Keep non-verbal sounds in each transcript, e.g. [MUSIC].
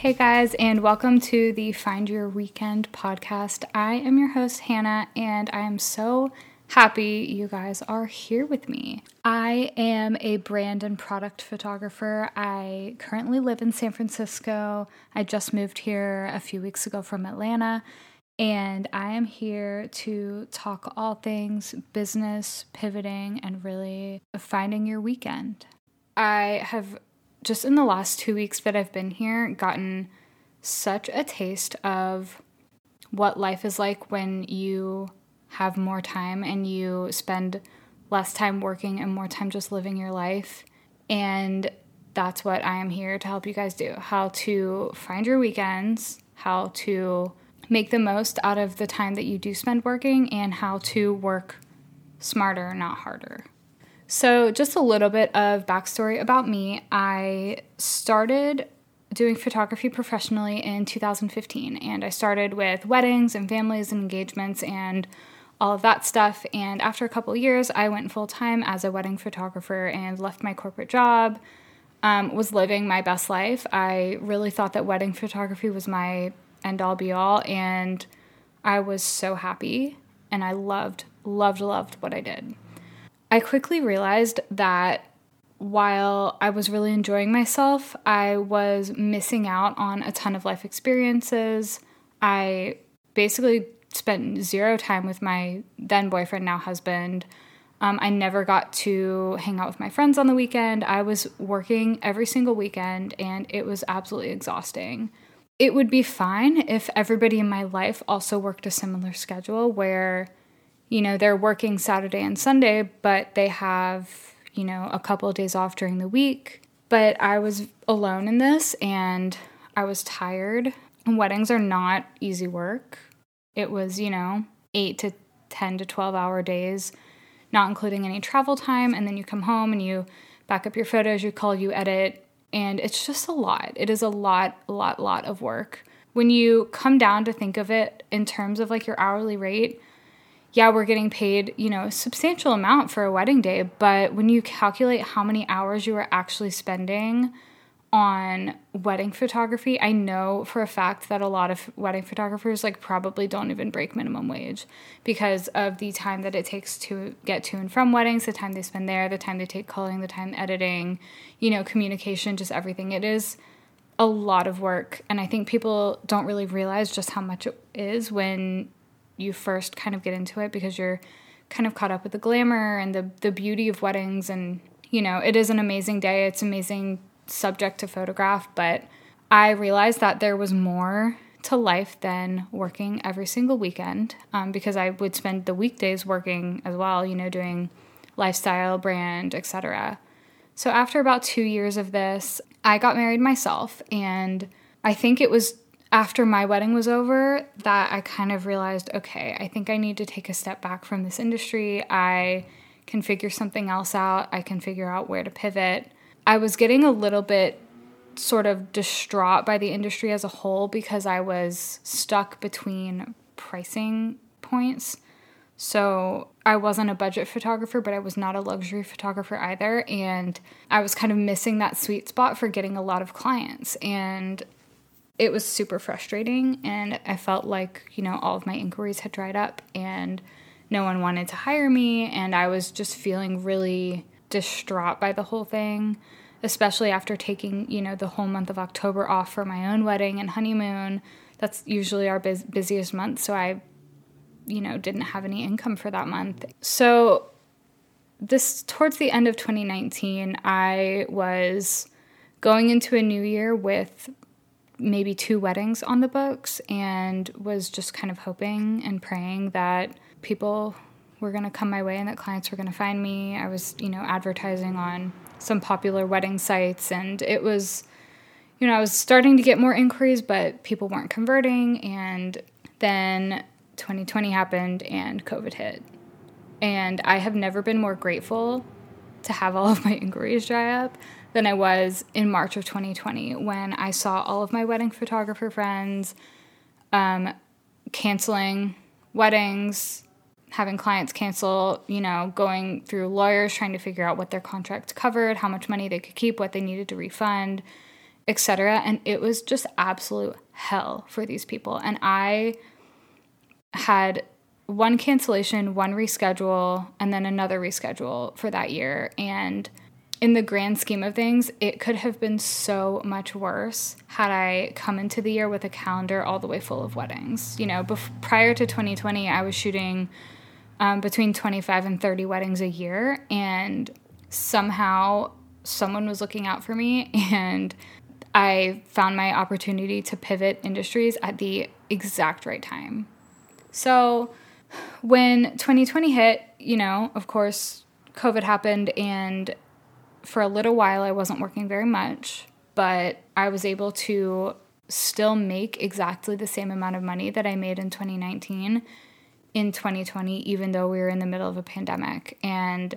Hey guys, and welcome to the Find Your Weekend podcast. I am your host, Hannah, and I am so happy you guys are here with me. I am a brand and product photographer. I currently live in San Francisco. I just moved here a few weeks ago from Atlanta, and I am here to talk all things business, pivoting, and really finding your weekend. I have just in the last two weeks that I've been here, gotten such a taste of what life is like when you have more time and you spend less time working and more time just living your life. And that's what I am here to help you guys do how to find your weekends, how to make the most out of the time that you do spend working, and how to work smarter, not harder. So, just a little bit of backstory about me. I started doing photography professionally in 2015, and I started with weddings and families and engagements and all of that stuff. And after a couple years, I went full time as a wedding photographer and left my corporate job. Um, was living my best life. I really thought that wedding photography was my end all be all, and I was so happy and I loved, loved, loved what I did. I quickly realized that while I was really enjoying myself, I was missing out on a ton of life experiences. I basically spent zero time with my then boyfriend, now husband. Um, I never got to hang out with my friends on the weekend. I was working every single weekend and it was absolutely exhausting. It would be fine if everybody in my life also worked a similar schedule where you know, they're working Saturday and Sunday, but they have, you know, a couple of days off during the week. But I was alone in this and I was tired. weddings are not easy work. It was, you know, eight to 10 to 12 hour days, not including any travel time. And then you come home and you back up your photos, you cull, you edit. And it's just a lot. It is a lot, lot, lot of work. When you come down to think of it in terms of like your hourly rate, yeah, we're getting paid, you know, a substantial amount for a wedding day, but when you calculate how many hours you are actually spending on wedding photography, I know for a fact that a lot of wedding photographers like probably don't even break minimum wage because of the time that it takes to get to and from weddings, the time they spend there, the time they take culling, the time editing, you know, communication, just everything. It is a lot of work and I think people don't really realize just how much it is when you first kind of get into it because you're kind of caught up with the glamour and the the beauty of weddings. And you know it is an amazing day. It's amazing subject to photograph. But i realized that there was more to life than working every single weekend um, because i would spend the weekdays working as well you know doing lifestyle brand etc so after about two years of this i got married myself. And i think it was after my wedding was over that I kind of realized okay, I think I need to take a step back from this industry. I can figure something else out. I can figure out where to pivot. I was getting a little bit sort of distraught by the industry as a whole because I was stuck between pricing points. So I wasn't a budget photographer, but I was not a luxury photographer either. And I was kind of missing that sweet spot for getting a lot of clients. And it was super frustrating and I felt like, you know, all of my inquiries had dried up and no one wanted to hire me and I was just feeling really distraught by the whole thing, especially after taking, you know, the whole month of October off for my own wedding and honeymoon. That's usually our bus- busiest month, so I you know, didn't have any income for that month. So this towards the end of 2019, I was going into a new year with maybe two weddings on the books and was just kind of hoping and praying that people were going to come my way and that clients were going to find me. I was, you know, advertising on some popular wedding sites and it was you know, I was starting to get more inquiries but people weren't converting and then 2020 happened and COVID hit. And I have never been more grateful to have all of my inquiries dry up than I was in March of 2020 when I saw all of my wedding photographer friends um, canceling weddings, having clients cancel, you know, going through lawyers trying to figure out what their contract covered, how much money they could keep, what they needed to refund, etc. And it was just absolute hell for these people. And I had one cancellation, one reschedule, and then another reschedule for that year. And in the grand scheme of things, it could have been so much worse had I come into the year with a calendar all the way full of weddings. You know, prior to 2020, I was shooting um, between 25 and 30 weddings a year, and somehow someone was looking out for me, [LAUGHS] and I found my opportunity to pivot industries at the exact right time. So, when 2020 hit, you know, of course, COVID happened, and for a little while, I wasn't working very much, but I was able to still make exactly the same amount of money that I made in 2019 in 2020, even though we were in the middle of a pandemic. And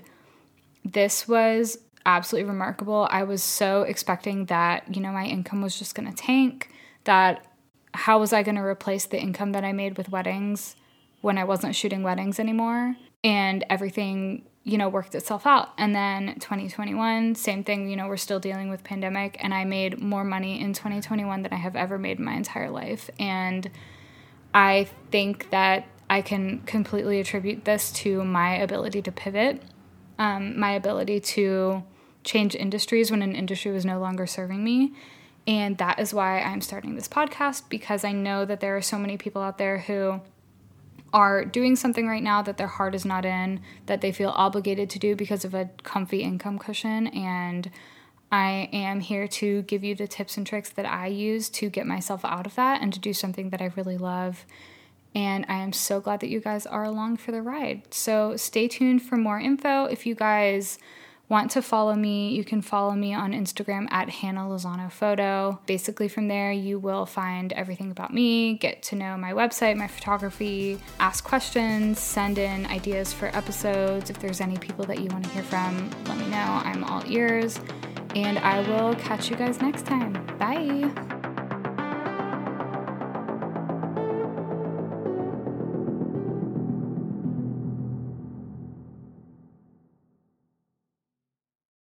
this was absolutely remarkable. I was so expecting that, you know, my income was just going to tank, that how was I going to replace the income that I made with weddings when I wasn't shooting weddings anymore? And everything, you know, worked itself out. And then 2021, same thing, you know, we're still dealing with pandemic and I made more money in 2021 than I have ever made in my entire life. And I think that I can completely attribute this to my ability to pivot, um, my ability to change industries when an industry was no longer serving me. And that is why I'm starting this podcast because I know that there are so many people out there who are doing something right now that their heart is not in, that they feel obligated to do because of a comfy income cushion. And I am here to give you the tips and tricks that I use to get myself out of that and to do something that I really love. And I am so glad that you guys are along for the ride. So stay tuned for more info. If you guys want to follow me, you can follow me on Instagram at Hannah Lozano Photo. Basically, from there, you will find everything about me, get to know my website, my photography, ask questions, send in ideas for episodes. If there's any people that you want to hear from, let me know. I'm all ears. And I will catch you guys next time. Bye.